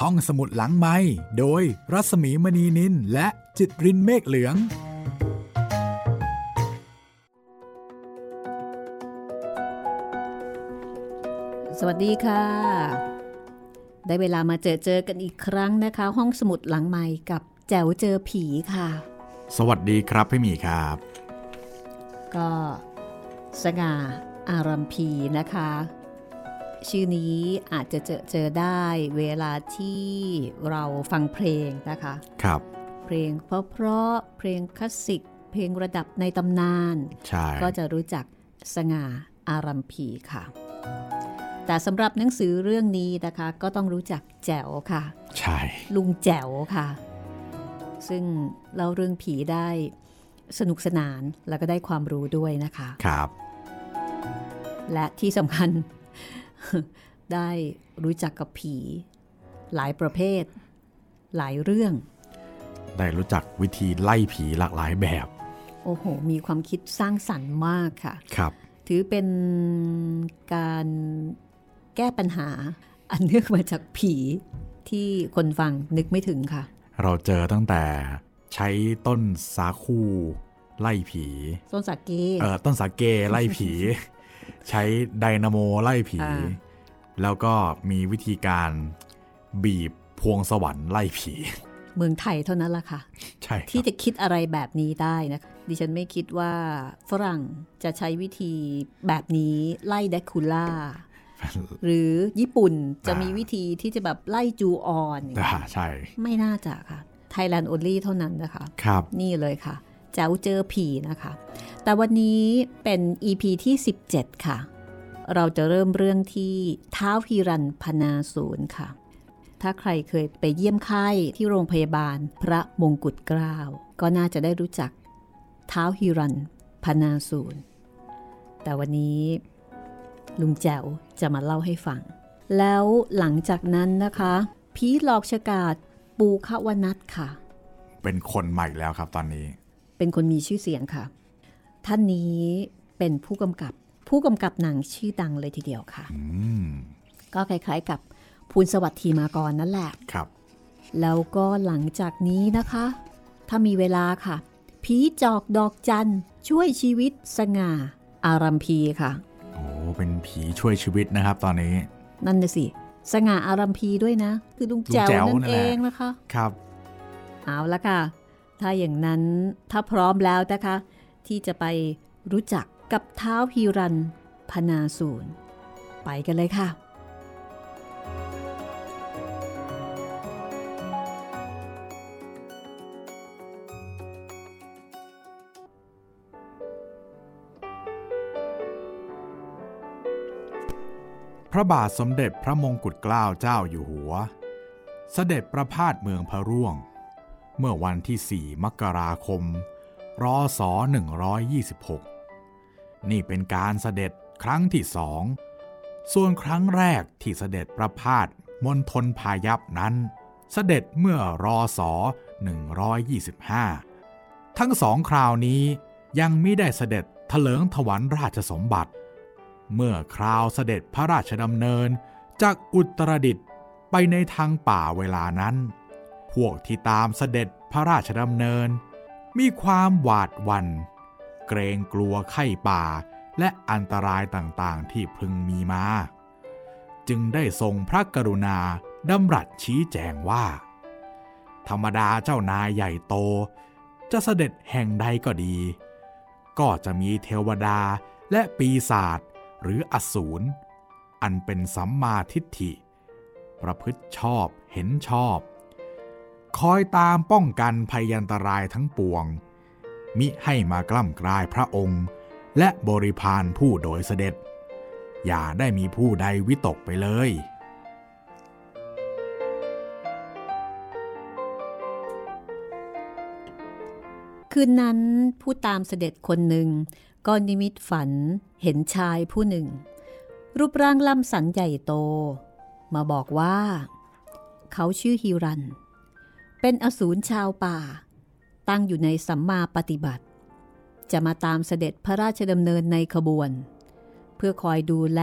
ห้องสมุดหลังไม้โดยรัสมีมณีนินและจิตรินเมฆเหลือง สวัสดีค่ะ ได้เวลามาเจอเจอกันอีกครั้งนะคะ ห้องสมุดหลังใหม่กับแจ๋วเจอผีค่ะ สวัสดีครับพี่หมีครับ ก็สง่าอารัมพีนะคะ ชื่อนี้อาจจะเจอเจอได้เวลาที่เราฟังเพลงนะคะครับ เพลงเพราะเพราะๆเพลงคลาสสิก เพลงระดับในตำนานใช่ก็จะรู้จักสง่าอารัมพีค่ะ แต่สำหรับหนังสือเรื่องนี้นะคะ ก็ต้องรู้จักแจ๋วค่ะ ใช่ ลุงแจ๋วค่ะ ซึ่งเล่าเรื่องผีได้สนุกสนานแล้วก็ได้ความรู้ด้วยนะคะ ครับ และที่สำคัญ ได้รู้จักกับผี หลายประเภท หลายเรื่อง ได้รู้จักวิธีไล่ผีหลากหลายแบบ โอ้โห มีความคิดสร้างสรรค์มากค่ะ ครับ ถือเป็นการแก้ปัญหา อันเนื่องมาจากผีที่คนฟังนึกไม่ถึงค่ะ เราเจอตั้งแต่ใช้ต้นสาคูไล่ผี ต้นสักเกเออต้นสาเกไล่ผี ใช้ไดนาโมไล่ผีอ่าแล้วก็มีวิธีการบีบพวงสวรรค์ไล่ผี เมืองไทยเท่านั้นละค่ะ ใช่ครับที่จะคิดอะไรแบบนี้ได้นะคะดิฉันไม่คิดว่าฝรั่งจะใช้วิธีแบบนี้ไล่แดกคูล่าหรือญี่ปุ่นจะมีวิธีที่จะแบบไล่จูออนอ่าใช่ ไม่น่าจะค่ะ Thailand only เท่านั้นนะคะ ครับ นี่เลยค่ะ แจ้วเจอผีนะคะ แต่วันนี้เป็น EP ที่ 17 ค่ะ เราจะเริ่มเรื่องที่เท้าฮิรันพนาศูนย์ค่ะ ถ้าใครเคยไปเยี่ยมไข้ที่โรงพยาบาลพระมงกุฎเกล้าก็น่าจะได้รู้จักเท้าฮิรันพนาศูนย์ แต่วันนี้ลุงแจ๋วจะมาเล่าให้ฟัง แล้วหลังจากนั้นนะคะผีหลอกชะกาดปูขวนัทค่ะ เป็นคนใหม่แล้วครับตอนนี้ เป็นคนมีชื่อเสียงค่ะ ท่านนี้เป็นผู้กำกับ ผู้กำกับหนังชื่อดังเลยทีเดียวค่ะอืมก็คล้ายๆกับภูลสวัสดิ์ทีมากรนั่นแหละ ครับ แล้วก็หลังจากนี้นะคะ ถ้ามีเวลาค่ะ ผีจอกดอกจันช่วยชีวิตสง่า อารัมพีค่ะ โอ้ เป็นผีช่วยชีวิตนะครับตอนนี้ นั่นน่ะสิ สง่าอารัมพีด้วยนะ คือลุงแจ๋วลุงแจ๋วนั่นนั่นเอแหละงนะคะ ครับ เอาละค่ะ ถ้าอย่างนั้นถ้าพร้อมแล้วนะคะ ที่จะไปรู้จักกับเท้าฮีรันพนาศูนย์ไปกันเลยค่ะพระบาทสมเด็จพระมงกุฎเกล้าเจ้าอยู่หัว เสด็จประพาสเมืองพระร่วง เมื่อวันที่ 4 มกราคม รศ 126 นี่เป็นการเสด็จครั้งที่สองส่วนครั้งแรกที่เสด็จประพาสมณฑลพายัพนั้น เสด็จเมื่อรศ125 ทั้งสองคราวนี้ยังไม่ได้เสด็จถลิงถวันราชสมบัติ เมื่อคราวเสด็จพระราชดำเนินจากอุตรดิตถ์ไปในทางป่าเวลานั้น พวกที่ตามเสด็จพระราชดำเนิน มีความหวาดหวั่นเกรงกลัวไข้ป่าและอันตรายต่างๆที่พึงมีมา จึงได้ทรงพระกรุณาดำรัสชี้แจงว่า ธรรมดาเจ้านายใหญ่โต จะเสด็จแห่งใดก็ดี ก็จะมีเทวดาและปีศาจหรืออสูรอันเป็นสัมมาทิฏฐิ ประพฤติชอบเห็นชอบ คอยตามป้องกันภัยอันตรายทั้งปวง มิให้มากล้ำกลายพระองค์ และบริพารผู้โดยเสด็จ อย่าได้มีผู้ใดวิตกไปเลย คืนนั้นผู้ตามเสด็จคนหนึ่งก็นิมิตฝันเห็นชายผู้หนึ่ง รูปร่างล่ำสันใหญ่โต มาบอกว่า เขาชื่อฮิรันเเป็นอสูรชาวป่า ตั้งอยู่ในสัมมาปฏิบัติ จะมาตามเสด็จพระราชดำเนินในขบวน เพื่อคอยดูแล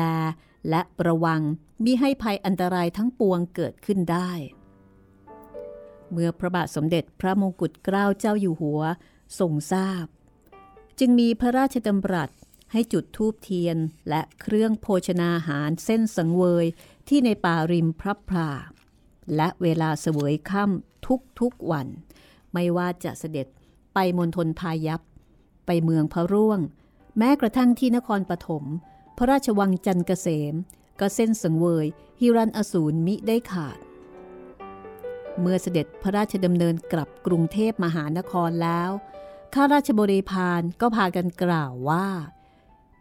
และระวังมิให้ภัยอันตรายทั้งปวงเกิดขึ้นได้ เมื่อพระบาทสมเด็จพระมงกุฎเกล้าเจ้าอยู่หัวทรงทราบ จึงมีพระราชดำรัสให้จุดทูบเทียนและเครื่องโภชนาหารเส้นสังเวยที่ในป่าริมพระพรา และเวลาเสวยค่ำทุกๆวัน ไม่ว่าจะเสด็จไปมณฑลพายัพ ไปเมืองพระร่วง แม้กระทั่งที่นครปฐมพระราชวังจันเกษม ก็เส้นสังเวยฮิรันอสูรมิได้ขาด เมื่อเสด็จพระราชดำเนินกลับกรุงเทพมหานครแล้วข้าราชบริพารก็พากันกล่าวว่า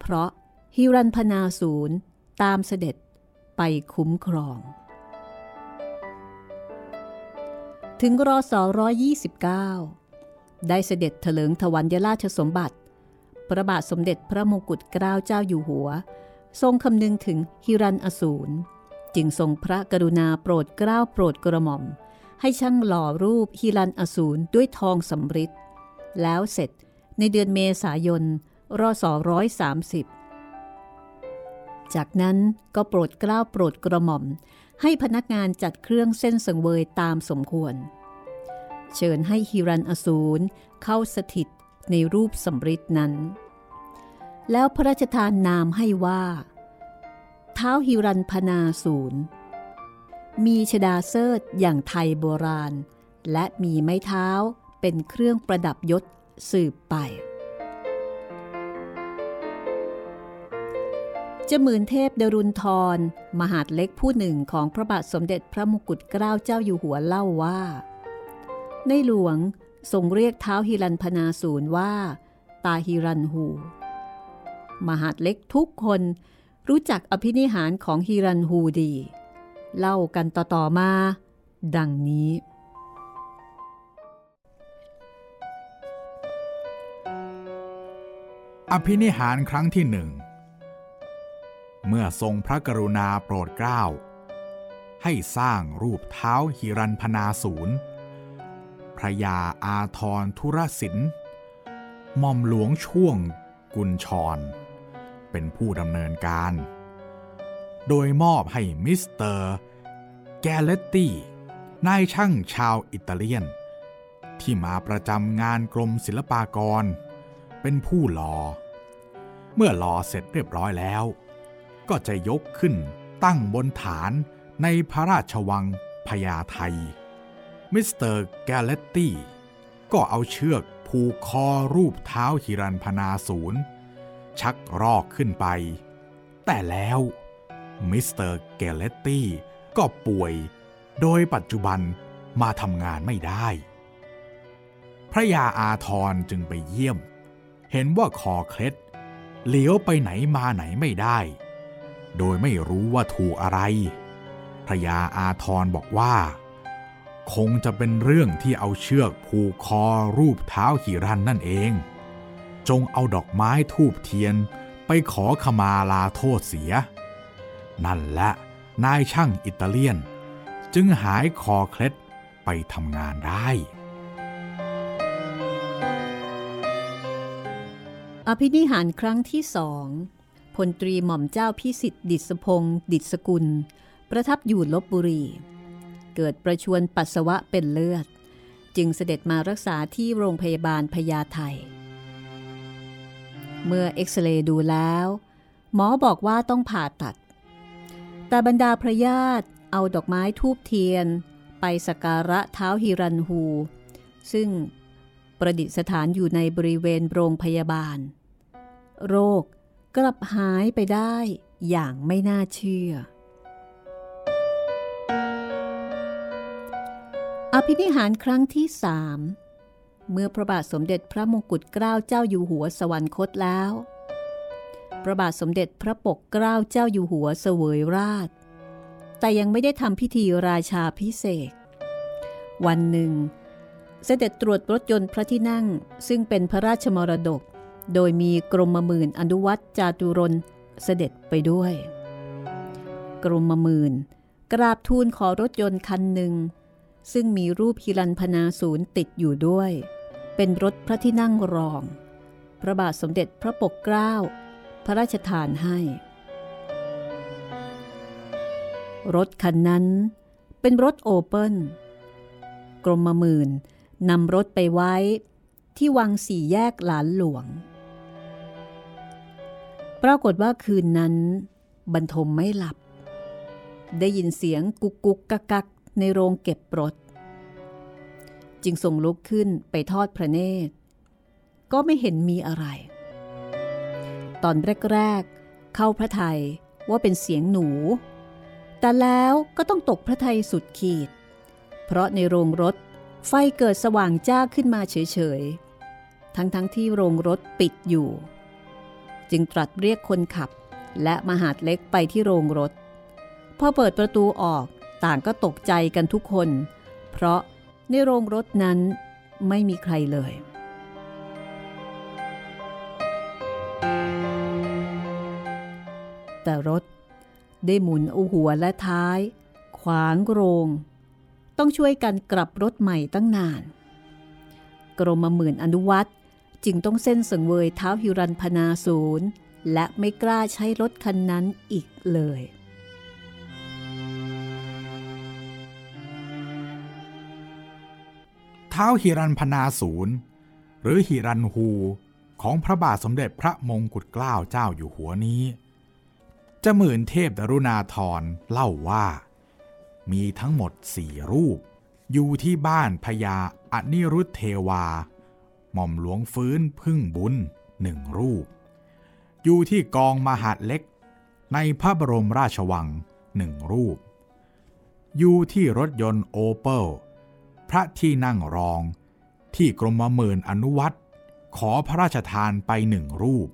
เพราะฮิรันพนาศูนย์ตามเสด็จไปคุ้มครอง ถึงรอสอ129 ได้เสด็จเถลิงถวัลยราชสมบัติ พระบาทสมเด็จพระมงกุฎเกล้าเจ้าอยู่หัว ทรงคำนึงถึงฮิรันอสูร จึงทรงพระกรุณาโปรดเกล้าโปรดกระหม่อม ให้ช่างหล่อรูปฮิรันอสูรด้วยทองสำริดแล้วเสร็จในเดือนเมษายนรศ130 จากนั้นก็โปรดเกล้าโปรดกระหม่อม ให้พนักงานจัดเครื่องเส้นสังเวยตามสมควร เชิญให้ฮิรันอสูรเข้าสถิตในรูปสำริดนั้น แล้วพระราชทานนามให้ว่า เท้าฮิรันพนาสูรมีชดาเซิดอย่างไทยโบราณ และมีไม้เท้าเป็นเครื่องประดับยศสืบไป จมื่นเทพดรุณทร มหาดเล็กผู้หนึ่งของพระบาทสมเด็จพระมงกุฎเกล้าเจ้าอยู่หัวเล่าว่า ในหลวงทรงเรียกเท้าฮิรันพนาศูนย์ว่า ตาฮิรันหู มหาดเล็กทุกคนรู้จักอภินิหารของฮิรันหูดี เล่ากันต่อๆมา ดังนี้ อภินิหารครั้งที่หนึ่ง เมื่อทรงพระกรุณาโปรดเกล้า ให้สร้างรูปท้าวหิรันยพนาสูรพระยาอาทรธุรศิลป์หม่อมหลวงช่วงกุลชร เป็นผู้ดำเนินการ โดยมอบให้มิสเตอร์ แกเลตตี้ นายช่างชาวอิตาเลียน ที่มาประจำงานกรมศิลปากร เป็นผู้หล่อ เมื่อหล่อเสร็จเรียบร้อยแล้ว ก็จะยกขึ้นตั้งบนฐานในพระราชวังพญาไทมิสเตอร์แกลเลตตี้ก็เอาเชือกผูกคอรูปท้าวหิรันยพนาสูรชักรอกขึ้นไป แต่แล้วมิสเตอร์แกลเลตตี้ก็ป่วย โดยปัจจุบันมาทำงานไม่ได้ พระยาอาทรจึงไปเยี่ยม เห็นว่าคอเคล็ดเหลียวไปไหนมาไหนไม่ได้ โดยไม่รู้ว่าถูกอะไร พระยาอาทรบอกว่า คงจะเป็นเรื่องที่เอาเชือกผูกคอรูปเท้าหิรันนั่นเอง จงเอาดอกไม้ทูบเทียนไปขอขมาลาโทษเสีย นั่นแหละนายช่างอิตาเลียน จึงหายคอเคล็ดไปทำงานได้อภินิหารครั้งที่สอง พลตรีหม่อมเจ้าพิสิทธิ์ดิษพงศ์ดิษกุล ประทับอยู่ลบบุรี เกิดประชวนปัสสาวะเป็นเลือด จึงเสด็จมารักษาที่โรงพยาบาลพญาไทเมื่อเอ็กซเรย์ดูแล้ว หมอบอกว่าต้องผ่าตัด แต่บรรดาพระญาติเอาดอกไม้ทูบเทียน ไปสักการะเท้าฮิรันฮู ซึ่งประดิษฐานอยู่ในบริเวณโรงพยาบาล โรค กลับหายไปได้อย่างไม่น่าเชื่อ อภินิหารครั้งที่สามเมื่อพระบาทสมเด็จพระมงกุฎเกล้าเจ้าอยู่หัวสวรรคตแล้ว พระบาทสมเด็จพระปกเกล้าเจ้าอยู่หัวเสวยราช แต่ยังไม่ได้ทำพิธีราชาพิเศษ วันหนึ่ง เสด็จตรวจรถยนต์พระที่นั่งซึ่งเป็นพระราชมรดก โดยมีกรมหมื่นอนุวัตจาตุรนเสด็จไปด้วย กรมหมื่นกราบทูลขอรถยนต์คันหนึ่ง ซึ่งมีรูปฮิรันพนาศูนย์ติดอยู่ด้วย เป็นรถพระที่นั่งรอง พระบาทสมเด็จพระปกเกล้า พระราชทานให้ รถคันนั้นเป็นรถโอเปิลกรมมื่นนำรถไปไว้ที่วังสี่แยกหลานหลวง ปรากฏว่าคืนนั้น บรรทมไม่หลับ ได้ยินเสียงกุกกุกกักกักในโรงเก็บรถจึงส่งลุกขึ้นไปทอดพระเนตร ก็ไม่เห็นมีอะไร ตอนแรกๆ เข้าพระไทยว่าเป็นเสียงหนู แต่แล้วก็ต้องตกพระไทยสุดขีด เพราะในโรงรถไฟเกิดสว่างจ้าขึ้นมาเฉยๆ ทั้งๆทที่โรงรถปิดอยู่ จึงตรัสเรียกคนขับ และมหาดเล็กไปที่โรงรถ พอเปิดประตูออกต่างก็ตกใจกันทุกคน เพราะในโรงรถนั้นไม่มีใครเลย แต่รถได้หมุนเอาหัวและท้าย ขวางโรง ต้องช่วยกันกลับรถใหม่ตั้งนาน กรมหมื่นอนุวัต จึงต้องเส้นสังเวยเท้าหิรันพนาศูนย์และไม่กล้าใช้รถคันนั้นอีกเลย เท้าหิรันพนาศูนย์หรือหิรันฮูของพระบาทสมเด็จพระมงกุฎเกล้าเจ้าอยู่หัวนี้จะหมื่นเทพดรุณาธรเล่าว่า มีทั้งหมดสี่รูป อยู่ที่บ้านพญาอนิรุธเทวา หม่อมหลวงฟื้นพึ่งบุญหนึ่งรูป อยู่ที่กองมหาดเล็ก ในพระบรมราชวังหนึ่งรูป อยู่ที่รถยนต์โอเปิลพระที่นั่งรองที่กรมเมินอนุวัตขอพระราชทานไปหนึ่งรูป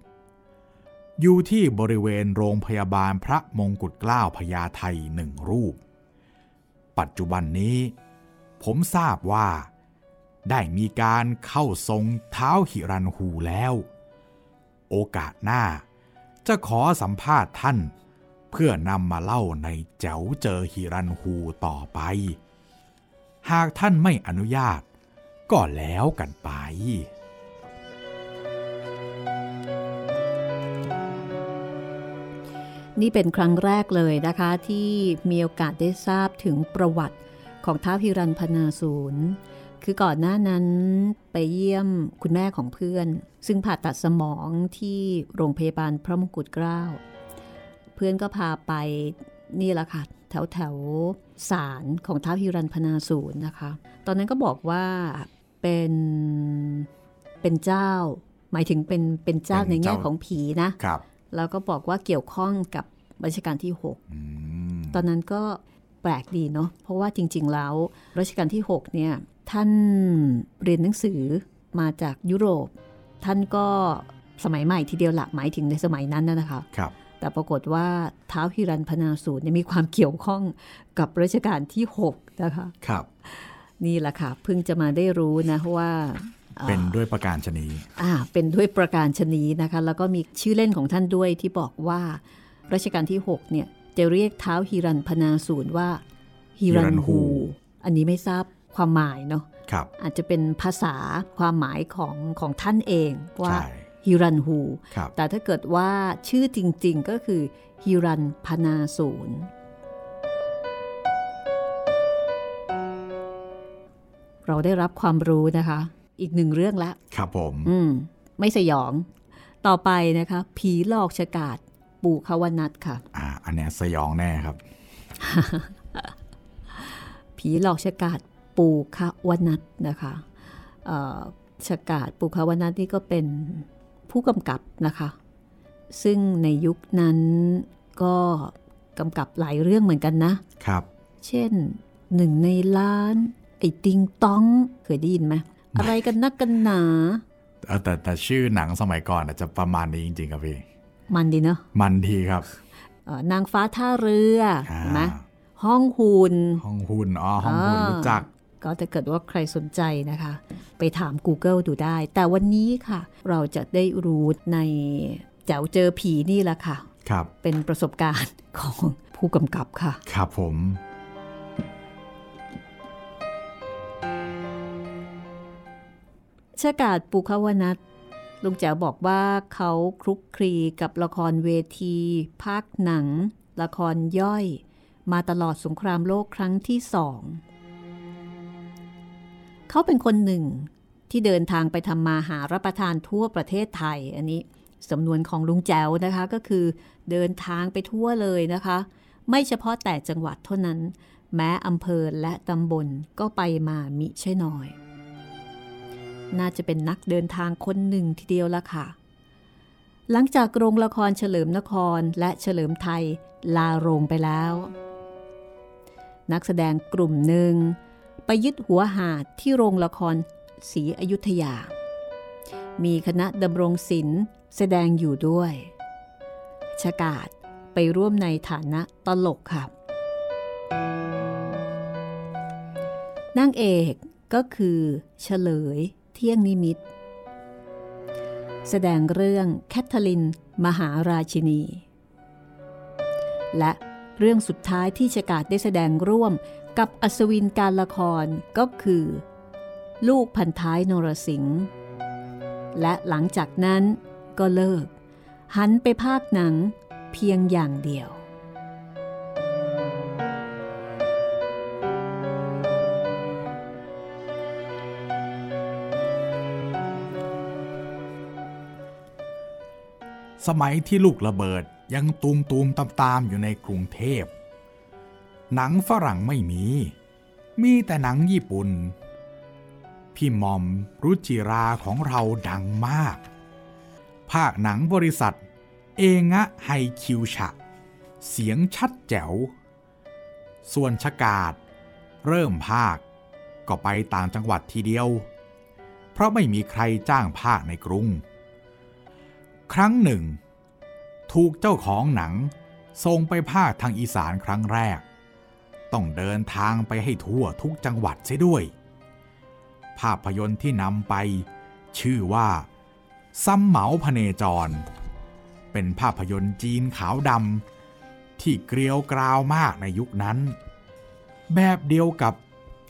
อยู่ที่บริเวณโรงพยาบาลพระมงกุฎเกล้าพญาไทหนึ่งรูป ปัจจุบันนี้ ผมทราบว่า ได้มีการเข้าทรงเท้าหิรันหูแล้ว โอกาสหน้าจะขอสัมภาษณ์ท่าน เพื่อนำมาเล่าในแจ๋วเจอหิรันหูต่อไป หากท่านไม่อนุญาต ก็แล้วกันไปนี่เป็นครั้งแรกเลยนะคะที่มีโอกาสได้ทราบถึงประวัติของท้าวพิรันพนาศูนย์ คือก่อนหน้านั้นไปเยี่ยมคุณแม่ของเพื่อน ซึ่งผ่าตัดสมองที่โรงพยาบาลพระมงกุฎเกล้า เพื่อนก็พาไปนี่แหละค่ะ แถวแถวศาลของท้าวพิรันพนาศูนย์นะคะ ตอนนั้นก็บอกว่าเป็นเป็นเจ้า หมายถึงเป็นเป็นเจ้าในแง่ของผีนะแล้วก็บอกว่าเกี่ยวข้องกับรัชกาลที่ 6 ตอนนั้นก็แปลกดีเนาะเพราะว่าจริง ๆ แล้วรัชกาลที่ 6 เนี่ย ท่านเรียนหนังสือมาจากยุโรป ท่านก็สมัยใหม่ทีเดียวหลักหมายถึงในสมัยนั้นนะคะครับแต่ปรากฏว่าเท้าฮิรันพนาสูตรมีความเกี่ยวข้องกับรัชกาลที่ 6 นะคะครับ นี่แหละค่ะเพิ่งจะมาได้รู้นะว่าเป็นด้วยประการชนีอ่าเป็นด้วยประการชนีนะคะ แล้วก็มีชื่อเล่นของท่านด้วยที่บอกว่ารัชกาลที่ 6 เนี่ยจะเรียกเท้าฮิรันพนาศูนย์ว่าฮิรันฮู อันนี้ไม่ทราบ ความหมายเนาะครับอาจจะเป็นภาษาความหมายของของท่านเองว่าฮิรันฮูแต่ถ้าเกิดว่าชื่อจริง ๆก็คือฮิรันพนาศูนย์เราได้รับความรู้นะคะ อีกหนึ่งเรื่องละ ครับผมอืมไม่สยอง ต่อไปนะคะ ผีหลอกชะกาดปู่ขวนัทค่ะ อ่า อันนี้สยองแน่ครับ ผีหลอกชะกาด ปู่ขวนัทนะคะชะกาดปู่ขวนัทนี่ก็เป็นผู้กำกับนะคะ ซึ่งในยุคนั้นก็กำกับหลายเรื่องเหมือนกันนะครับ เช่นหนึ่งในล้านไอ้ติงต้อง เคยได้ยินไหมอะไรกันนักกันหนาแต่แต่ชื่อหนังสมัยก่อนอาจจะประมาณนี้จริง ๆ ครับพี่ มันดีเนาะมันดีครับนางฟ้าท่าเรือนะห้องหุ่นห้องหุ่นอ๋อห้องหุ่นรู้จัก ก็ถ้าเกิดว่าใครสนใจนะคะ ไปถาม Google ดูได้ แต่วันนี้ค่ะ เราจะได้รู้ในเจ้าเจอผีนี่แหละค่ะครับเป็นประสบการณ์ของผู้กำกับค่ะ ครับผมชากาศปุคาวนัทลุงแจ๋วบอกว่าเขาคลุกคลีกับละครเวที ภาคหนัง ละครย่อย มาตลอดสงครามโลกครั้งที่สอง เขาเป็นคนหนึ่งที่เดินทางไปทำมาหารับประทานทั่วประเทศไทย อันนี้สำนวนของลุงแจ๋วนะคะก็คือเดินทางไปทั่วเลยนะคะ ไม่เฉพาะแต่จังหวัดเท่านั้น แม้อำเภอและตำบลก็ไปมามิใช่น้อย น่าจะเป็นนักเดินทางคนหนึ่งทีเดียวละค่ะ หลังจากโรงละครเฉลิมนครและเฉลิมไทยลาโรงไปแล้ว นักแสดงกลุ่มหนึ่ง ไปยึดหัวหาดที่โรงละครศรีอยุธยา มีคณะดำรงศิลป์แสดงอยู่ด้วยชากาศไปร่วมในฐานะตลกค่ะนางเอกก็คือเฉลยเที่ยงนิมิต แสดงเรื่องแคทเธอรินมหาราชินี และเรื่องสุดท้ายที่ชกาดได้แสดงร่วม กับอัศวินการละครก็คือ ลูกพันท้ายนรสิงห์และหลังจากนั้นก็เลิก หันไปภาคหนังเพียงอย่างเดียว สมัยที่ลูกระเบิดยังตูมตูมตามตามอยู่ในกรุงเทพ หนังฝรั่งไม่มี มีแต่หนังญี่ปุ่น พี่มอมรุจิราของเราดังมาก ภาคหนังบริษัท เองะไฮคิวชะ เสียงชัดแจ๋ว ส่วนชกาดเริ่มภาค ก็ไปต่างจังหวัดทีเดียว เพราะไม่มีใครจ้างภาคในกรุง ครั้งหนึ่ง ถูกเจ้าของหนังส่งไปภาคทางอีสานครั้งแรก ต้องเดินทางไปให้ทั่วทุกจังหวัดเสียด้วย ภาพยนตร์ที่นำไป ชื่อว่าซ้ำเหมาพเนจร เป็นภาพยนตร์จีนขาวดำที่เกลียวกราวมากในยุคนั้น แบบเดียวกับ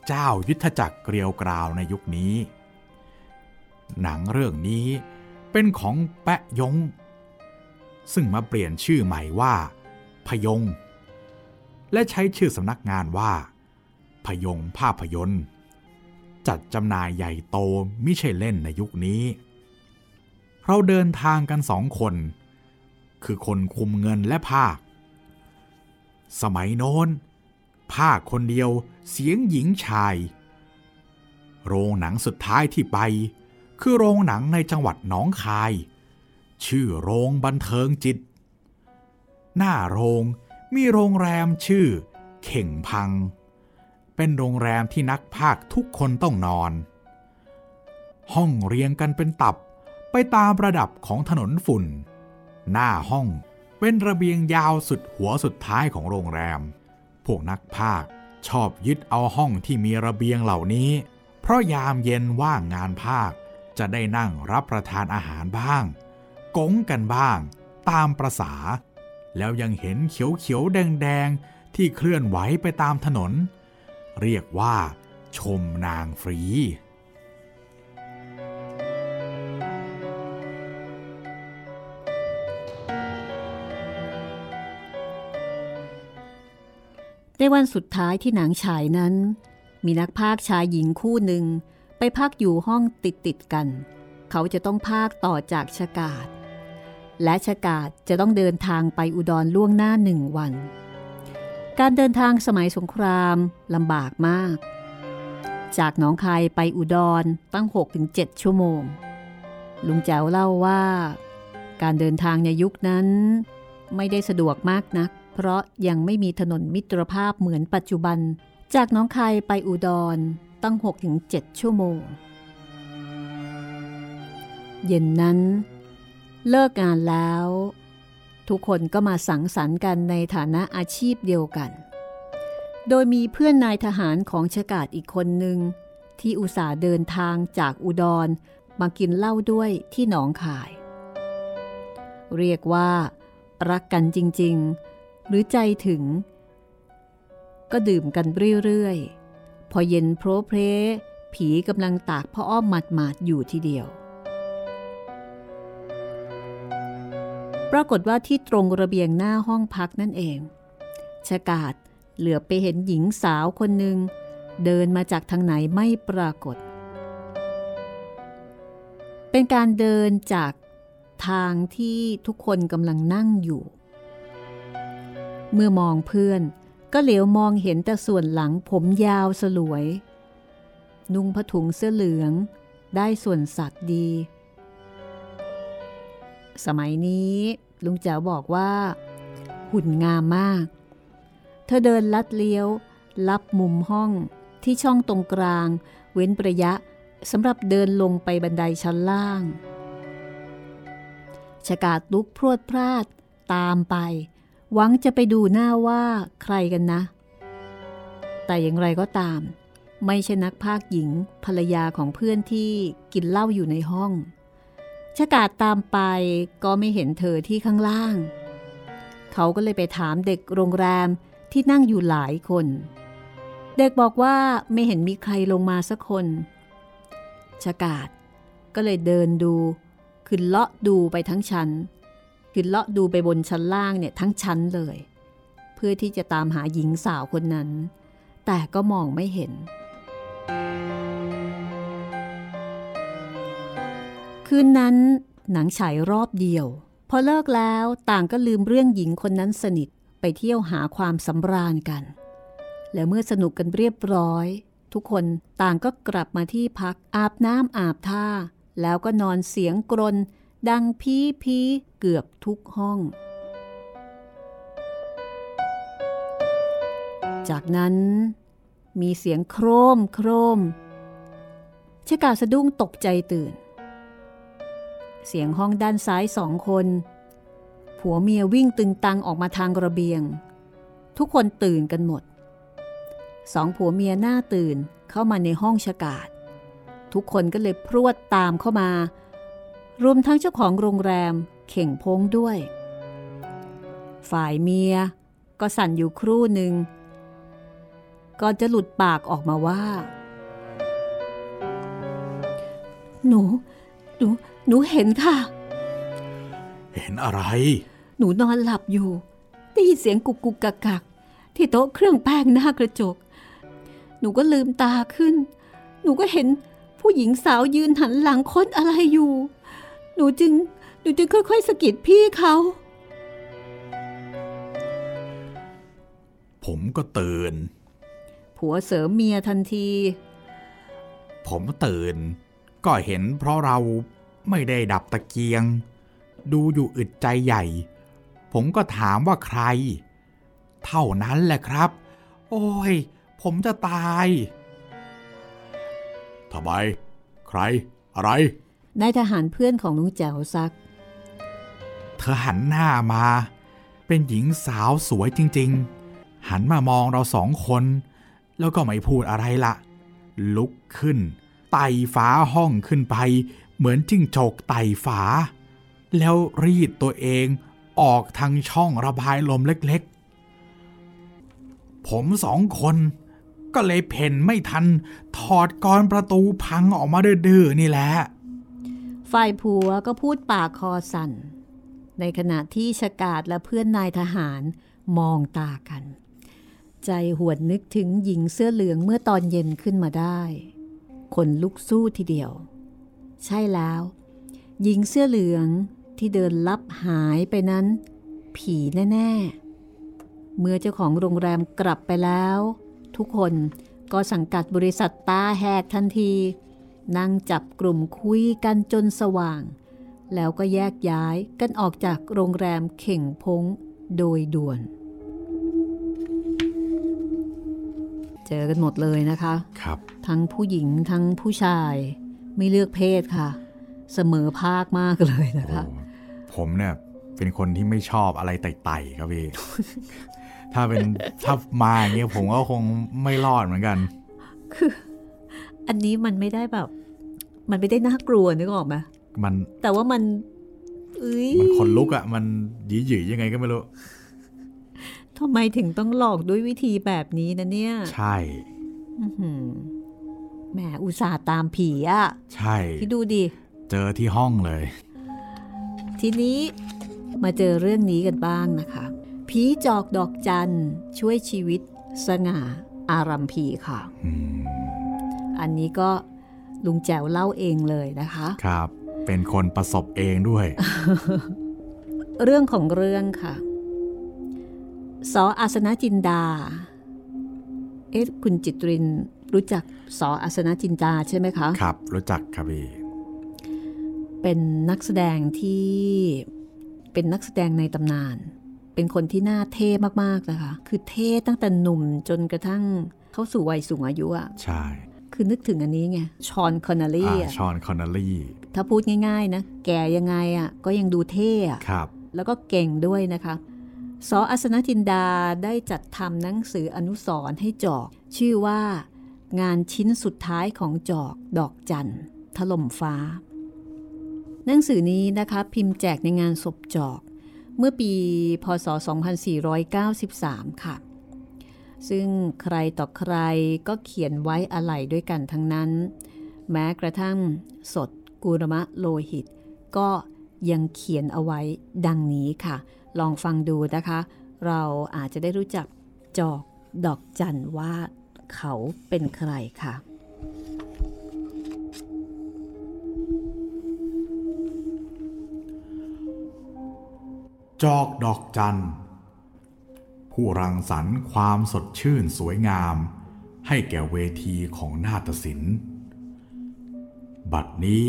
เจ้ายุทธจักรเกลียวกราวในยุคนี้ หนังเรื่องนี้เป็นของแปะยง ซึ่งมาเปลี่ยนชื่อใหม่ว่า พยง และใช้ชื่อสำนักงานว่า พยงภาพยนตร์ จัดจำหน่ายใหญ่โตมิใช่เล่นในยุคนี้ เราเดินทางกันสองคน คือคนคุมเงินและภาค สมัยโน้น ภาคคนเดียวเสียงหญิงชาย โรงหนังสุดท้ายที่ไป คือโรงหนังในจังหวัดหนองคาย ชื่อโรงบันเทิงจิต หน้าโรง มีโรงแรมชื่อ เข่งพัง เป็นโรงแรมที่นักภาคทุกคนต้องนอน ห้องเรียงกันเป็นตับไปตามระดับของถนนฝุ่น หน้าห้องเป็นระเบียงยาวสุดหัวสุดท้ายของโรงแรม พวกนักภาคชอบยึดเอาห้องที่มีระเบียงเหล่านี้ เพราะยามเย็นว่างงานภาค จะได้นั่งรับประทานอาหารบ้าง กงกันบ้าง ตามประษา แล้วยังเห็นเขียวเขียวแดงแดงที่เคลื่อนไหวไปตามถนน เรียกว่า ชมนางฟรีในวันสุดท้ายที่หนังฉายนั้น มีนักพากย์ชายหญิงคู่หนึ่ง ไปพักอยู่ห้องติดติดๆกัน เขาจะต้องพากต่อจากชากาศ และชากาศจะต้องเดินทางไปอุดรล่วงหน้าหนึ่งวัน การเดินทางสมัยสงครามลำบากมาก จากหนองคายไปอุดรตั้ง 6-7 ชั่วโมง ลุงแจ๋วเล่าว่า การเดินทางในยุคนั้นไม่ได้สะดวกมากนัก เพราะยังไม่มีถนนมิตรภาพเหมือนปัจจุบัน จากหน้องคายไปอุดรตั้ง 6-7 ชั่วโมง เย็นนั้น เลิกงานแล้ว ทุกคนก็มาสังสรรค์กันในฐานะอาชีพเดียวกัน โดยมีเพื่อนนายทหารของชกาศอีกคนหนึ่ง ที่อุตส่าห์เดินทางจากอุดรมากินเหล้าด้วยที่หนองคาย เรียกว่า รักกันจริง ๆ หรือใจถึง ก็ดื่มกันเรื่อยๆ พอเย็นโพรเพลผีกำลังตากพ่ออ้อมหมาดๆอยู่ทีเดียว ปรากฏว่าที่ตรงระเบียงหน้าห้องพักนั่นเองชากาศเหลือไปเห็นหญิงสาวคนหนึ่ง เดินมาจากทางไหนไม่ปรากฏ เป็นการเดินจากทางที่ทุกคนกำลังนั่งอยู่ เมื่อมองเพื่อนก็เหลียวมองเห็นแต่ส่วนหลังผมยาวสลวย นุ่งผ้าถุงเสื้อเหลือง ได้ส่วนสัตว์ดี สมัยนี้ ลุงแจ๋วบอกว่า หุ่นงามมาก เธอเดินลัดเลี้ยว ลับมุมห้องที่ช่องตรงกลาง เว้นระยะสำหรับเดินลงไปบันไดชั้นล่าง ชกาดลุกพรวดพลาดตามไป หวังจะไปดูหน้าว่าใครกันนะ แต่อย่างไรก็ตาม ไม่ใช่นักภาคหญิงภรรยาของเพื่อนที่กินเหล้าอยู่ในห้อง ชกาดตามไปก็ไม่เห็นเธอที่ข้างล่าง เขาก็เลยไปถามเด็กโรงแรมที่นั่งอยู่หลายคน เด็กบอกว่าไม่เห็นมีใครลงมาสักคนชกาดก็เลยเดินดูขึ้นเลาะดูไปทั้งชั้นขึ้นเลาะดูไปบนชั้นล่างเนี่ยทั้งชั้นเลย เพื่อที่จะตามหาหญิงสาวคนนั้น แต่ก็มองไม่เห็น คืนนั้น หนังฉายรอบเดียว พอเลิกแล้วต่างก็ลืมเรื่องหญิงคนนั้นสนิทไปเที่ยวหาความสำราญกัน และเมื่อสนุกกันเรียบร้อย ทุกคนต่างก็กลับมาที่พักอาบน้ำอาบท่า แล้วก็นอนเสียงกรน ดังพีพีเกือบทุกห้อง จากนั้นมีเสียงโครมโครมชกาสะดุ้งตกใจตื่น เสียงห้องด้านซ้ายสองคน ผัวเมียวิ่งตึงตังออกมาทางระเบียง ทุกคนตื่นกันหมด สองผัวเมียหน้าตื่นเข้ามาในห้องชะกาดทุกคนก็เลยพรวดตามเข้ามา รวมทั้งเจ้าของโรงแรมเข่งพงด้วย ฝ่ายเมียก็สั่นอยู่ครู่หนึ่งก่อนจะหลุดปากออกมาว่า หนู หนู หนูเห็นค่ะ เห็นอะไร หนูนอนหลับอยู่ ได้ยินเสียงกุกกุกกักกักที่โต๊ะเครื่องแป้งหน้ากระจก หนูก็ลืมตาขึ้น หนูก็เห็นผู้หญิงสาวยืนหันหลังค้นอะไรอยู่ หนูจึง หนูจึงค่อยๆสะกิดพี่เขา ผมก็ตื่น ผัวเสริมเมียทันที ผมตื่น ก็เห็นเพราะเรา ไม่ได้ดับตะเกียง ดูอยู่อึดใจใหญ่ ผมก็ถามว่าใคร เท่านั้นแหละครับ โอ้ย ผมจะตายทำไม ใคร อะไรนายทหารเพื่อนของลุงแจ๋วซัก เธอหันหน้ามา เป็นหญิงสาวสวยจริง ๆ หันมามองเราสองคน แล้วก็ไม่พูดอะไรละ ลุกขึ้นไต่ฝาห้องขึ้นไป เหมือนจิ้งจกไต่ฝา แล้วรีดตัวเองออกทางช่องระบายลมเล็กๆ ผมสองคนก็เลยเพ่นไม่ทัน ถอดกรประตูพังออกมาดื้อๆนี่แหละ ฝ่ายผัวก็พูดปากคอสั่น ในขณะที่ชกาดและเพื่อนนายทหารมองตากัน ใจหวนนึกถึงหญิงเสื้อเหลืองเมื่อตอนเย็นขึ้นมาได้ คนลุกสู้ทีเดียว ใช่แล้ว หญิงเสื้อเหลืองที่เดินลับหายไปนั้น ผีแน่ ๆ เมื่อเจ้าของโรงแรมกลับไปแล้ว ทุกคนก็สังกัดบริษัทตาแหกทันที นั่งจับกลุ่มคุยกันจนสว่าง แล้วก็แยกย้ายกันออกจากโรงแรมเข่งพงโดยด่วน เจอกันหมดเลยนะคะ ครับ ทั้งผู้หญิงทั้งผู้ชาย ไม่เลือกเพศค่ะ เสมอภาคมากเลยนะคะโอ้ผมเนี่ยเป็นคนที่ไม่ชอบอะไรไต่ๆครับพี่ถ้าเป็นถ้ามาอย่างเงี้ยผมก็คงไม่รอดเหมือนกันอันนี้มันไม่ได้แบบ มันไม่ได้น่ากลัวนึกออกไหมมัน แต่ว่ามันเอ้ยมันขนลุกอะ่ะมันหยีหยียังไงก็ไม่รู้ทำไมถึงต้องหลอกด้วยวิธีแบบนี้นะเนี่ย ใช่อื้อหือ แหมอุตส่าห์ตามผีอะใช่ที่ดูดิ เจอที่ห้องเลย ทีนี้มาเจอเรื่องนี้กันบ้างนะคะ ผีจอกดอกจันช่วยชีวิต สง่าอารัมพีค่ะอืมอันนี้ก็ลุงแจ๋วเล่าเองเลยนะคะ ครับ เป็นคนประสบเองด้วย เรื่องของเรื่องค่ะสออาสนะจินดา เอ๊ะคุณจิตริน รู้จักสออาสนะจินดาใช่ไหมคะครับ รู้จักครับพี่เป็นนักแสดงที่เป็นนักแสดงในตำนาน เป็นคนที่น่าเท่มากๆนะคะ คือเท่ตั้งแต่หนุ่มจนกระทั่งเข้าสู่วัยสูงอายุอะใช่ คือนึกถึงอันนี้ไงฌอนคอนเนอรี่อ่าอะชฌอนคอนเนอรี่ถ้าพูดง่ายๆนะ แก่ยังไงอะก็ยังดูเท่อะครับ แล้วก็เก่งด้วยนะคะส. อาสนจินดาได้จัดทำหนังสืออนุสรณ์ให้จอก ชื่อว่า งานชิ้นสุดท้ายของจอกดอกจันทร์ถล่มฟ้า หนังสือนี้นะคะพิมพ์แจกในงานศพจอก เมื่อปีพศ 2493 ค่ะ ซึ่งใครต่อใครก็เขียนไว้อะไรด้วยกันทั้งนั้น แม้กระทั่งสดกุรมะโลหิต ก็ยังเขียนเอาไว้ดังนี้ค่ะ ลองฟังดูนะคะ เราอาจจะได้รู้จักจอกดอกจันว่า เขาเป็นใครค่ะ จอกดอกจันทร์ผู้รังสรรค์ความสดชื่นสวยงาม ให้แก่เวทีของนาฏศิลป์ บัดนี้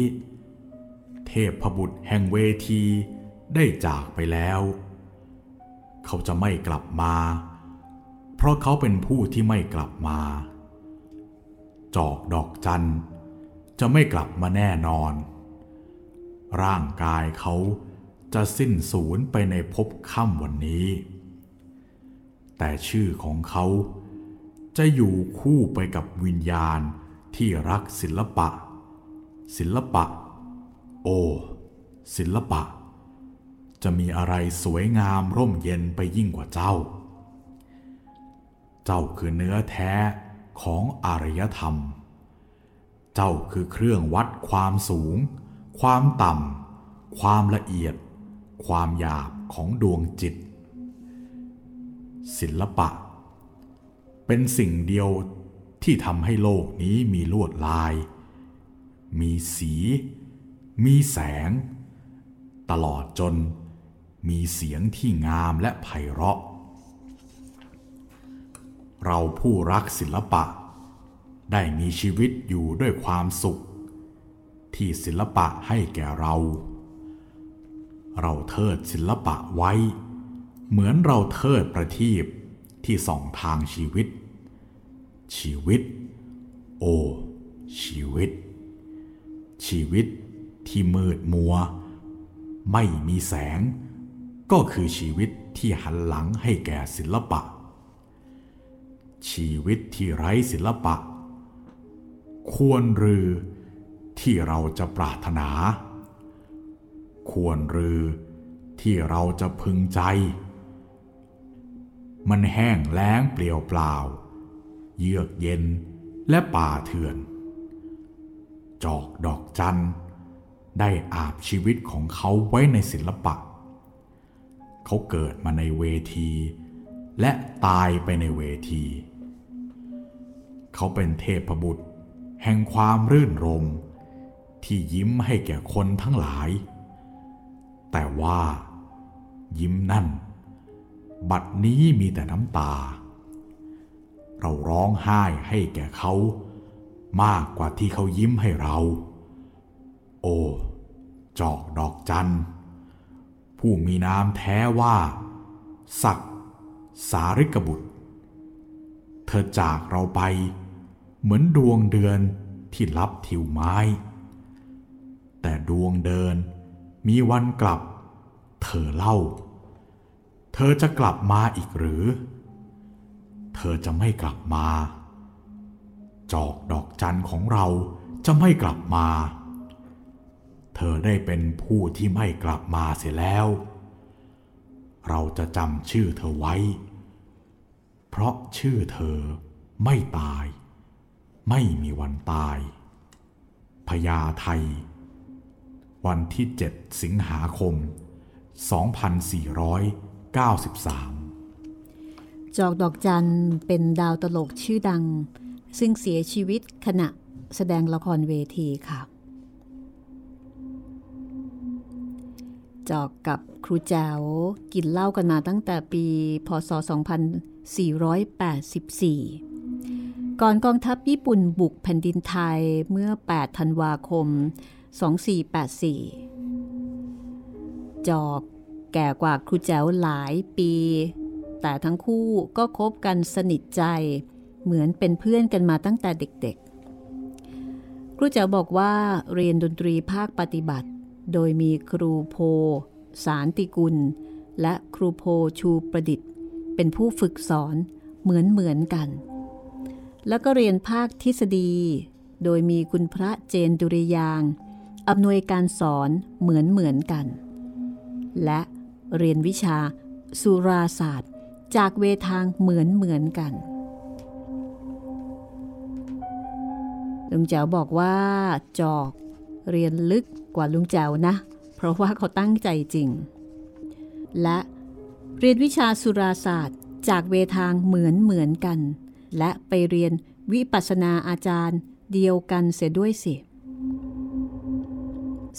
เทพบุตรแห่งเวทีได้จากไปแล้ว เขาจะไม่กลับมา ราะเขาเป็นผู้ที่ไม่กลับมา จอกดอกจันทร์จะไม่กลับมาแน่นอน ร่างกายเขาจะสิ้นสูญไปในภพค่ำวันนี้ แต่ชื่อของเขาจะอยู่คู่ไปกับวิญญาณที่รักศิลปะ ศิลปะ โอ ศิลปะ จะมีอะไรสวยงามร่มเย็นไปยิ่งกว่าเจ้า เจ้าคือเนื้อแท้ของอารยธรรม เจ้าคือเครื่องวัดความสูง ความต่ำ ความละเอียด ความหยาบของดวงจิต ศิลปะ เป็นสิ่งเดียวที่ทำให้โลกนี้มีลวดลาย มีสี มีแสง ตลอดจนมีเสียงที่งามและไพเราะ เราผู้รักศิลปะ ได้มีชีวิตอยู่ด้วยความสุข ที่ศิลปะให้แก่เรา เราเทิดศิลปะไว้ เหมือนเราเทิดประทีปที่ส่องทางชีวิต ชีวิต โอ ชีวิต ชีวิตที่มืดมัว ไม่มีแสง ก็คือชีวิตที่หันหลังให้แก่ศิลปะ ชีวิตที่ไร้ศิลปะ ควรรือที่เราจะปรารถนา ควรรือที่เราจะพึงใจ มันแห้งแล้งเปลี่ยวเปล่า เยือกเย็นและป่าเถื่อน จอกดอกจันได้อาบชีวิตของเขาไว้ในศิลปะ เขาเกิดมาในเวที และตายไปในเวที เขาเป็นเทพบุตร แห่งความรื่นรม ที่ยิ้มให้แก่คนทั้งหลาย แต่ว่า ยิ้มนั่น บัดนี้มีแต่น้ำตา เราร้องไห้ให้แก่เขามากกว่าที่เขายิ้มให้เรา โอ้จอกดอกจันผู้มีนามแท้ว่าศัก สาริกบุตร เธอจากเราไป เหมือนดวงเดือนที่ลับทิวไม้ แต่ดวงเดินมีวันกลับ เธอเล่า เธอจะกลับมาอีกหรือ เธอจะไม่กลับมา จอกดอกจันของเราจะไม่กลับมา เธอได้เป็นผู้ที่ไม่กลับมาเสียแล้ว เราจะจำชื่อเธอไว้ เพราะชื่อเธอไม่ตาย ไม่มีวันตายพญาไทย วันที่ 7 สิงหาคม 2493 จอกดอกจันเป็นดาวตลกชื่อดัง ซึ่งเสียชีวิตขณะแสดงละครเวทีค่ะ จอกกับครูแจ๋วกินเหล้ากันมาตั้งแต่ปีพศ 2484 ก่อนกองทัพญี่ปุ่นบุกแผ่นดินไทยเมื่อ 8 ธันวาคม 2484 จอกแก่กว่าครูแจ๋วหลายปี แต่ทั้งคู่ก็คบกันสนิทใจ เหมือนเป็นเพื่อนกันมาตั้งแต่เด็กๆ ครูแจ๋วบอกว่าเรียนดนตรีภาคปฏิบัติ โดยมีครูโพ สารติกุล และครูโพชูประดิษฐ์ เป็นผู้ฝึกสอนเหมือนเหมือนกัน แล้วก็เรียนภาคทฤษฎี โดยมีคุณพระเจนดุริยางอำนวยการสอนเหมือนเหมือนกัน และเรียนวิชาสุราศาสตร์จากเวทางเหมือนเหมือนกันลุงแจ๋วบอกว่าจอก เรียนลึกกว่าลุงแจวนะ เพราะว่าเขาตั้งใจจริง และเรียนวิชาสุราศาสตร์จากเวทางเหมือนเหมือนกัน และไปเรียนวิปัสนาอาจารย์เดียวกันเสียด้วยสิ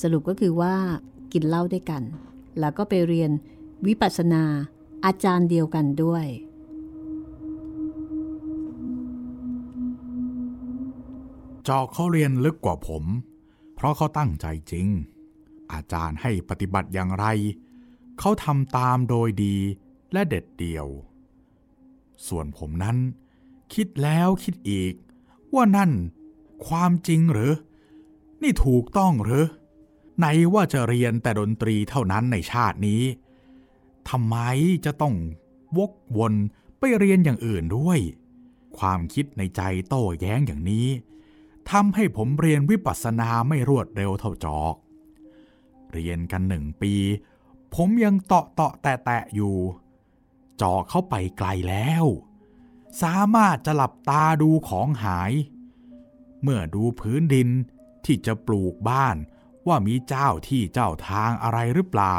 สรุปก็คือว่ากินเหล้าด้วยกัน แล้วก็ไปเรียนวิปัสสนาอาจารย์เดียวกันด้วย จอกเขาเรียนลึกกว่าผม เพราะเขาตั้งใจจริง อาจารย์ให้ปฏิบัติอย่างไร เขาทำตามโดยดีและเด็ดเดี่ยว ส่วนผมนั้น คิดแล้วคิดอีก ว่านั่นความจริงหรือ นี่ถูกต้องหรือไหนว่าจะเรียนแต่ดนตรีเท่านั้นในชาตินี้ทำไมจะต้องวกวนไปเรียนอย่างอื่นด้วย ความคิดในใจโต้แย้งอย่างนี้ ทำให้ผมเรียนวิปัสสนาไม่รวดเร็วเท่าจอก เรียนกันหนึ่งปี ผมยังเตาะเตาะแตะแตะอยู่ จอกเข้าไปไกลแล้ว สามารถจะหลับตาดูของหาย เมื่อดูพื้นดินที่จะปลูกบ้านว่ามีเจ้าที่เจ้าทางอะไรหรือเปล่า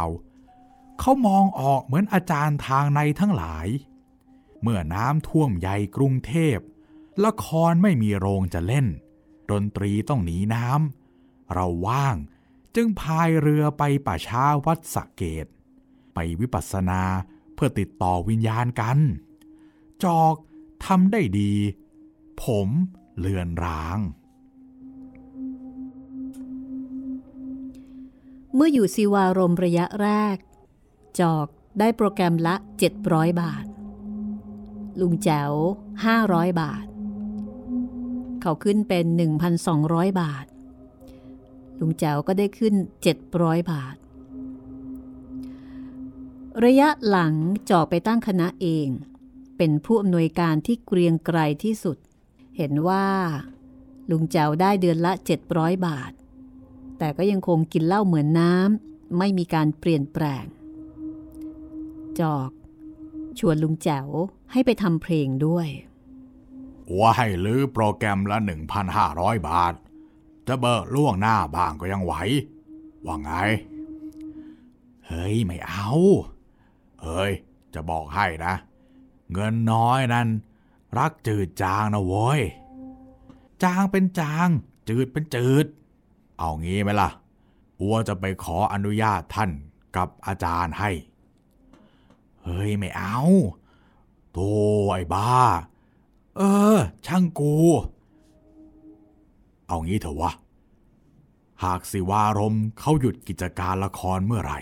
เขามองออกเหมือนอาจารย์ทางในทั้งหลาย เมื่อน้ำท่วมใหญ่กรุงเทพ ละครไม่มีโรงจะเล่น ดนตรีต้องหนีน้ำเราว่างจึงพายเรือไปป่าช้าวัดสักเกต ไปวิปัสสนาเพื่อติดต่อวิญญาณกัน จอกทำได้ดี ผมเลือนร้าง เมื่ออยู่ซีวารมระยะแรก จอกได้โปรแกรมละ 700 บาท ลุงแจ๋ว 500 บาท เขาขึ้นเป็น 1,200 บาท ลุงแจ๋วก็ได้ขึ้น 700 บาท ระยะหลังจอกไปตั้งคณะเอง เป็นผู้อำนวยการที่เกรียงไกรที่สุด เห็นว่า ลุงแจ๋วได้เดือนละ 700 บาท แต่ก็ยังคงกินเหล้าเหมือนน้ำไม่มีการเปลี่ยนแปลง จอก ชวนลุงแจ๋วให้ไปทำเพลงด้วย ว่าให้ลื้อโปรแกรมละ 1,500 บาท จะเบิกล่วงหน้าบ้างก็ยังไหว ว่าไง เฮ้ย ไม่เอาเอ้ย จะบอกให้นะ เงินน้อยนั้น รักจืดจางนะโว้ย จางเป็นจาง จืดเป็นจืด เอางี้ไหมล่ะอัวจะไปขออนุญาตท่านกับอาจารย์ให้ เฮ้ย ไม่เอาโธ่ไอ้บ้า เออ ช่างกู เอางี้เถอะวะ หากสิวารมเขาหยุดกิจการละครเมื่อไหร่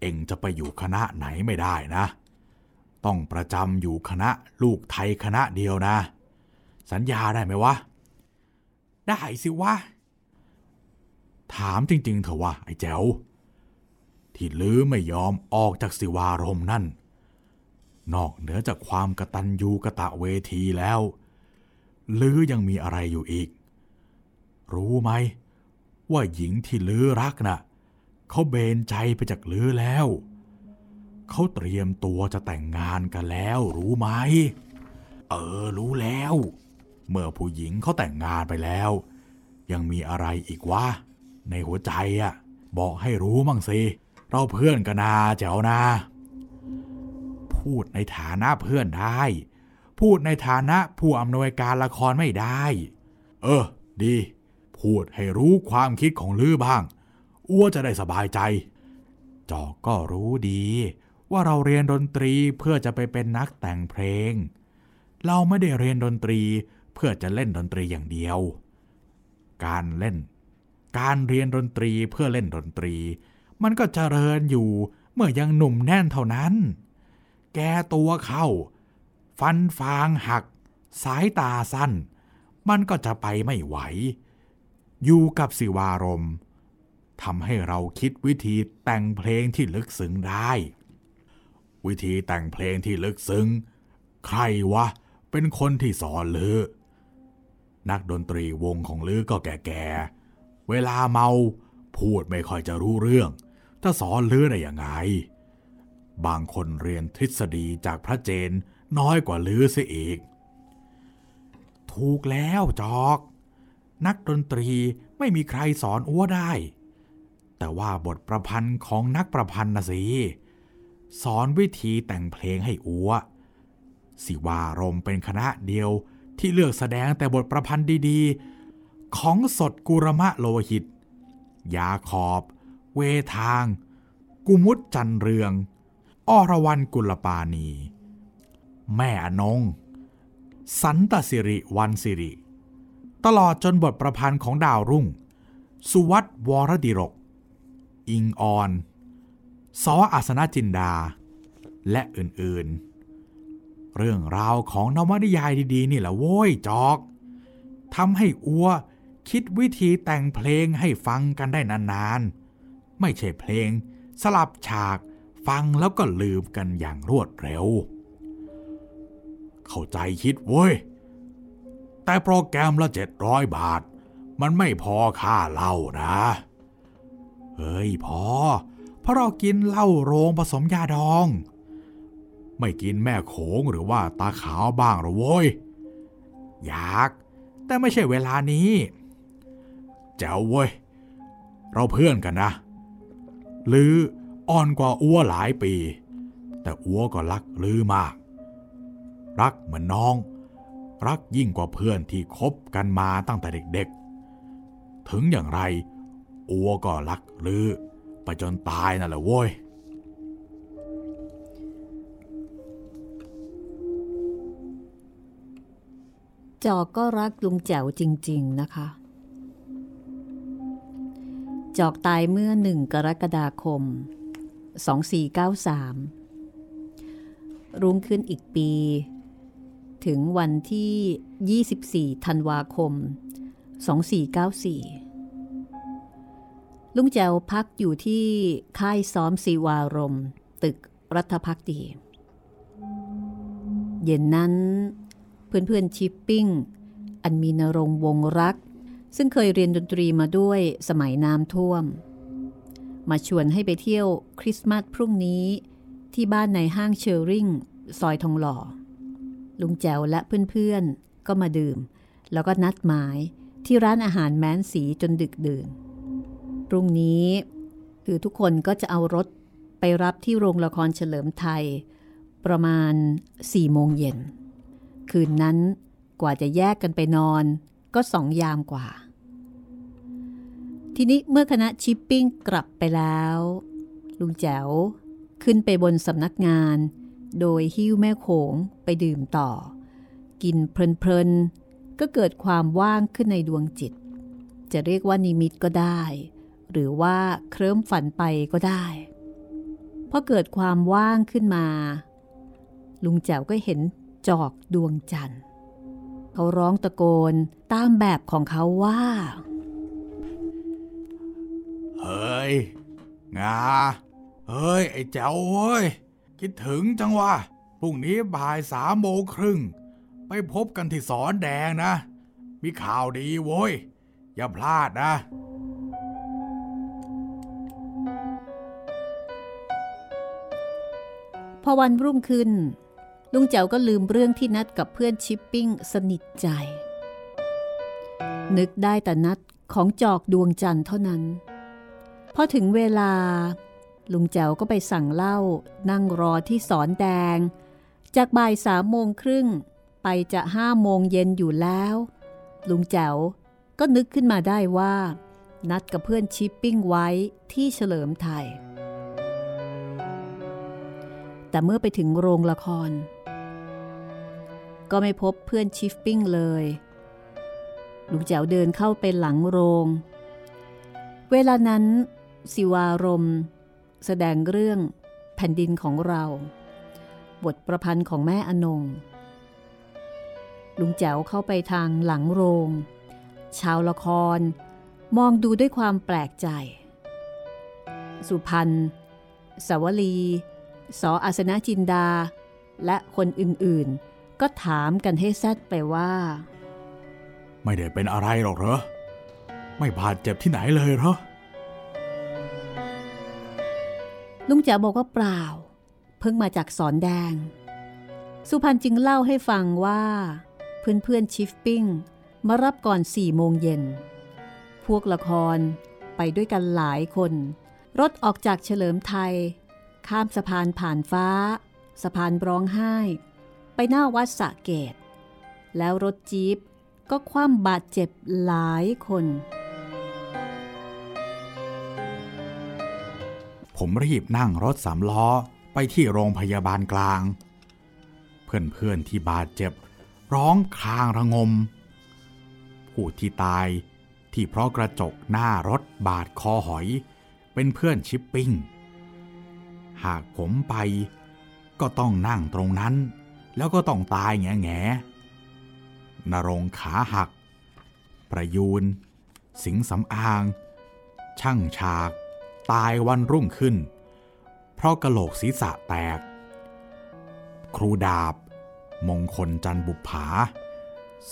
เอ็งจะไปอยู่คณะไหนไม่ได้นะ ต้องประจำอยู่คณะลูกไทยคณะเดียวนะ สัญญาได้ไหมวะ ได้สิวะ ถามจริง ๆ เถอะวะไอ้แจ๋วที่ลือไม่ยอมออกจากสิวารมนั่น นอกเหนือจากความกระตันยูกระตะเวทีแล้วลือยังมีอะไรอยู่อีก รู้ไหม ว่าหญิงที่ลือรักน่ะเขาเบนใจไปจากลือแล้ว เขาเตรียมตัวจะแต่งงานกันแล้ว รู้ไหม เออ รู้แล้ว เมื่อผู้หญิงเขาแต่งงานไปแล้ว ยังมีอะไรอีกวะในหัวใจอะบอกให้รู้มั่งสิ เราเพื่อนกันนาแจ๋วนา พูดในฐานะเพื่อนได้ พูดในฐานะผู้อำนวยการละครไม่ได้ เออ ดี พูดให้รู้ความคิดของลือบ้าง อ้วจะได้สบายใจ จอกก็รู้ดี ว่าเราเรียนดนตรีเพื่อจะไปเป็นนักแต่งเพลง เราไม่ได้เรียนดนตรีเพื่อจะเล่นดนตรีอย่างเดียว การเล่น การเรียนดนตรีเพื่อเล่นดนตรี มันก็เจริญอยู่เมื่อยังหนุ่มแน่นเท่านั้น แกตัวเข้า ฟันฟางหัก สายตาสั้น มันก็จะไปไม่ไหว อยู่กับสิวารมทำให้เราคิดวิธีแต่งเพลงที่ลึกซึ้งได้ วิธีแต่งเพลงที่ลึกซึ้ง ใครวะ เป็นคนที่สอนลือ นักดนตรีวงของลือก็แก่ๆเวลาเมาพูดไม่ค่อยจะรู้เรื่อง จะสอนลือได้ยังไง บางคนเรียนทฤษฎีจากพระเจนน้อยกว่าลือเสียอีก ถูกแล้วจอก นักดนตรีไม่มีใครสอนอ้วได้ แต่ว่าบทประพันธ์ของนักประพันธ์นะสิสอนวิธีแต่งเพลงให้อัวสิวารมเป็นคณะเดียวที่เลือกแสดงแต่บทประพันธ์ดีๆ ของสดกุรมะโลหิต ยาขอบ เวทาง กุมุตจันเรือง อรวันกุลปานีแม่อนง สันตสิริวันสิริ ตลอดจนบทประพันธ์ของดาวรุ่ง สุวัตวรดิรก อิงออนสออาสนะจินดา และอื่นๆ เรื่องราวของนวนิยายดีๆ นี่แหละโว้ยจอกทำให้อัวคิดวิธีแต่งเพลงให้ฟังกันได้นานๆ ไม่ใช่เพลง สลับฉาก ฟังแล้วก็ลืมกันอย่างรวดเร็ว เข้าใจคิดเว้ย แต่โปรแกรมละเจ็ดร้อยบาท มันไม่พอค่าเหล้านะ เฮ้ยพอ เพราะเรากินเหล้าโรงผสมยาดอง ไม่กินแม่โขงหรือว่าตาขาวบ้างหรอโว้ย อยาก แต่ไม่ใช่เวลานี้แจ๋วเว้ย เราเพื่อนกันนะ หรือ อ่อนกว่าอ้วหลายปี แต่อ้วก็รักลือมาก รักเหมือนน้อง รักยิ่งกว่าเพื่อนที่คบกันมาตั้งแต่เด็กๆ ถึงอย่างไรอัวก็รักลือ ไปจนตายนั่นแหละโว้ยจอกก็รักลุงแจ๋วจริง ๆ นะคะ จอกตายเมื่อหนึ่งกรกฎาคม 2493 รุ่งขึ้นอีกปี ถึงวันที่ 24 ธันวาคม 2494 ลุงแจวพักอยู่ที่ค่ายซ้อมสีวารม ตึกรัฐพักดี เย็นนั้นเพื่อนๆชิปปิ้ง อันมีนรงวงรัก ซึ่งเคยเรียนดนตรีมาด้วยสมัยน้ำท่วม มาชวนให้ไปเที่ยวคริสต์มาสพรุ่งนี้ ที่บ้านในห้างเชอริงซอยทองหล่อ ลุงแจวและเพื่อนๆ ก็มาดื่ม แล้วก็นัดหมายที่ร้านอาหารแม้นสีจนดึกดื่นพรุ่งนี้คือทุกคนก็จะเอารถไปรับที่โรงละครเฉลิมไทย ประมาณ4โมงเย็น คืนนั้นกว่าจะแยกกันไปนอน ก็สองยามกว่า ทีนี้เมื่อคณะชิปปิ้งกลับไปแล้ว ลุงแจ๋วขึ้นไปบนสำนักงาน โดยหิ้วแม่โขงไปดื่มต่อ กินเพลินๆ ก็เกิดความว่างขึ้นในดวงจิต จะเรียกว่านิมิตก็ได้ หรือว่าเคลิ้มฝันไปก็ได้พอเกิดความว่างขึ้นมา ลุงแจ๋วก็เห็นจอกดวงจันทร์เขาร้องตะโกนตามแบบของเขาว่า เฮ้ย งา เฮ้ย ไอ้เจ้าเว้ย คิดถึงจังวะพรุ่งนี้บ่ายสามโมงครึ่ง ไปพบกันที่สอนแดงนะ มีข่าวดีโว้ย อย่าพลาดนะพอวันรุ่งขึ้น ลุงแจ๋วก็ลืมเรื่องที่นัดกับเพื่อนชิปปิ้งสนิทใจ นึกได้แต่นัดของจอกดวงจันทร์เท่านั้น พอถึงเวลา ลุงแจ๋วก็ไปสั่งเหล้านั่งรอที่สอนแดง จากบ่ายสามโมงครึ่งไปจะห้าโมงเย็นอยู่แล้ว ลุงแจ๋วก็นึกขึ้นมาได้ว่า นัดกับเพื่อนชิปปิ้งไว้ที่เฉลิมไทย แต่เมื่อไปถึงโรงละคร ก็ไม่พบเพื่อนชิฟปิ้งเลย ลุงแจ๋วเดินเข้าไปหลังโรง เวลานั้น สิวารม แสดงเรื่องแผ่นดินของเรา บทประพันธ์ของแม่อนง ลุงแจ๋วเข้าไปทางหลังโรง ชาวละครมองดูด้วยความแปลกใจ สุพรรณสวลี สออาสนะจินดา และคนอื่นๆ ก็ถามกันให้แซดไปว่า ไม่ได้เป็นอะไรหรอกเหรอ ไม่บาดเจ็บที่ไหนเลยเหรอ ลุงจ๋าบอกว่าเปล่า เพิ่งมาจากสอนแดง สุพรรณจึงเล่าให้ฟังว่า เพื่อนๆชิฟปิ้งมารับก่อนสี่โมงเย็น พวกละครไปด้วยกันหลายคน รถออกจากเฉลิมไทย ข้ามสะพานผ่านฟ้า สะพานร้องไห้ ไปหน้าวัดสะเกต แล้วรถจี๊ปก็คว่ำบาดเจ็บหลายคน ผมรีบนั่งรถสามล้อไปที่โรงพยาบาลกลาง เพื่อนๆที่บาดเจ็บ ร้องครางระงม ผู้ที่ตายที่เพราะกระจกหน้ารถบาดคอหอย เป็นเพื่อนชิปปิ้ง หากผมไปก็ต้องนั่งตรงนั้น แล้วก็ต้องตายแง่แง่นรงขาหัก ประยูน สิงสำอาง ช่างฉาก ตายวันรุ่งขึ้น เพราะกระโหลกศีรษะแตก ครูดาบ มงคลจันบุปผา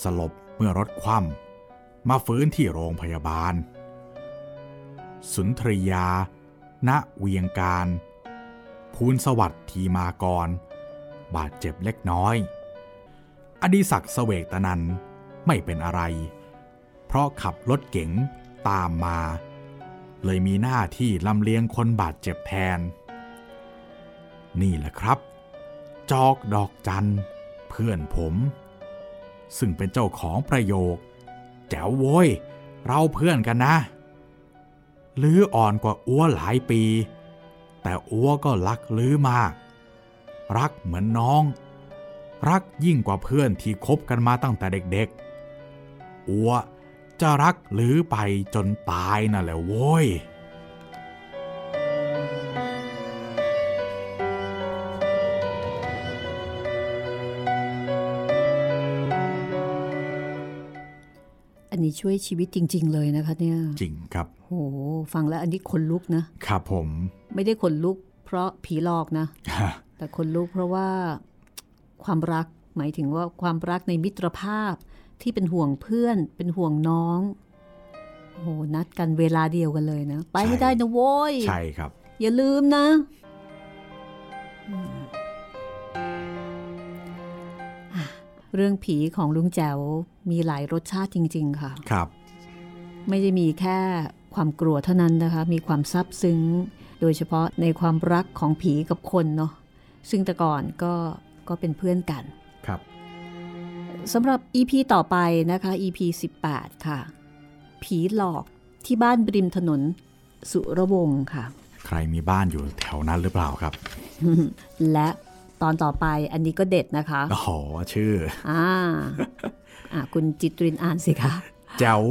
สลบเมื่อรถคว่ำมาฟื้นที่โรงพยาบาล สุนทรียา ณเวียงการภูลสวัสดิ์ทีมากร บาดเจ็บเล็กน้อย อดีศักดิ์เสวกตนันไม่เป็นอะไร เพราะขับรถเก๋งตามมา เลยมีหน้าที่ลำเลียงคนบาดเจ็บแทน นี่แหละครับ จอกดอกจันเพื่อนผม ซึ่งเป็นเจ้าของประโยค แจ๋วโว้ย เราเพื่อนกันนะลืออ่อนกว่าอ้วหลายปี แต่อ้วก็รักลือมาก รักเหมือนน้อง รักยิ่งกว่าเพื่อนที่คบกันมาตั้งแต่เด็กๆอ้ว จะรักลือไปจนตายน่ะแหละโว้ยอันนี้ช่วยชีวิตจริง ๆ เลยนะคะเนี่ย จริงครับ โห ฟังแล้วอันนี้ขนลุกนะ ครับผม ไม่ได้ขนลุก เพราะผีหลอกนะ แต่ขนลุกเพราะว่าความรักหมายถึงว่าความรักในมิตรภาพ ที่เป็นห่วงเพื่อน เป็นห่วงน้องโอ้โหนัดกันเวลาเดียวกันเลยนะ ไปให้ได้นะโว้ย ใช่ครับ อย่าลืมนะอืมอะเรื่องผีของลุงแจ๋วมีหลายรสชาติจริง ๆ ค่ะ ครับ ไม่ได้มีแค่ความกลัวเท่านั้นนะคะ มีความซาบซึ้ง โดยเฉพาะในความรักของผีกับคนเนาะซึ่งแต่ก่อนก็ก็เป็นเพื่อนกันครับ สำหรับ EP ต่อไปนะคะ EP 18 ค่ะ ผีหลอกที่บ้านบริมถนนสุรวงศ์ค่ะ ใครมีบ้านอยู่แถวนั้นหรือเปล่าครับ และตอนต่อไปอันนี้ก็เด็ดนะคะโอ้โหชื่อ อ่าอ่าคุณจิตรินอ่านสิคะแจ๋ว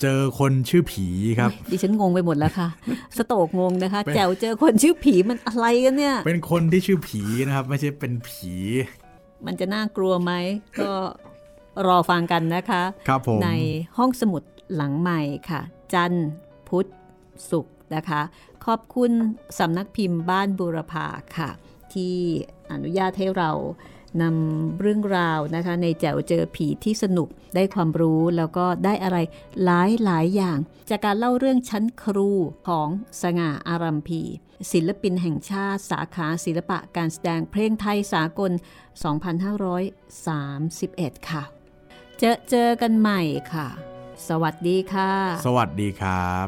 เจอคนชื่อผีครับ ดิฉันงงไปหมดแล้วค่ะ สโตกงงนะคะเป็นแจ๋วเจอคนชื่อผีมันอะไรกันเนี่ย เป็นคนที่ชื่อผีนะครับ ไม่ใช่เป็นผี มันจะน่ากลัวไหมก็ รอฟังกันนะคะครับผมในห้องสมุดหลังใหม่ค่ะ จันทร์พุธศุกร์นะคะ ขอบคุณสำนักพิมพ์บ้านบุรพาค่ะ ที่อนุญาตให้เรานำเรื่องราวนะคะ ในแจ๋วเจอผีที่สนุกได้ความรู้แล้วก็ได้อะไรหลายหลายๆอย่าง จากการเล่าเรื่องชั้นครูของสง่าอารัมพี ศิลปินแห่งชาติสาขาศิลปะการแสดงเพลงไทยสากล 2531 ค่ะ เจอเจอกันใหม่ค่ะ สวัสดีค่ะ สวัสดีครับ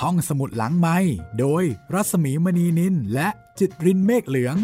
ห้องสมุดหลังไม้โดยรัสมีมณีนินและจิตรินเมฆเหลือง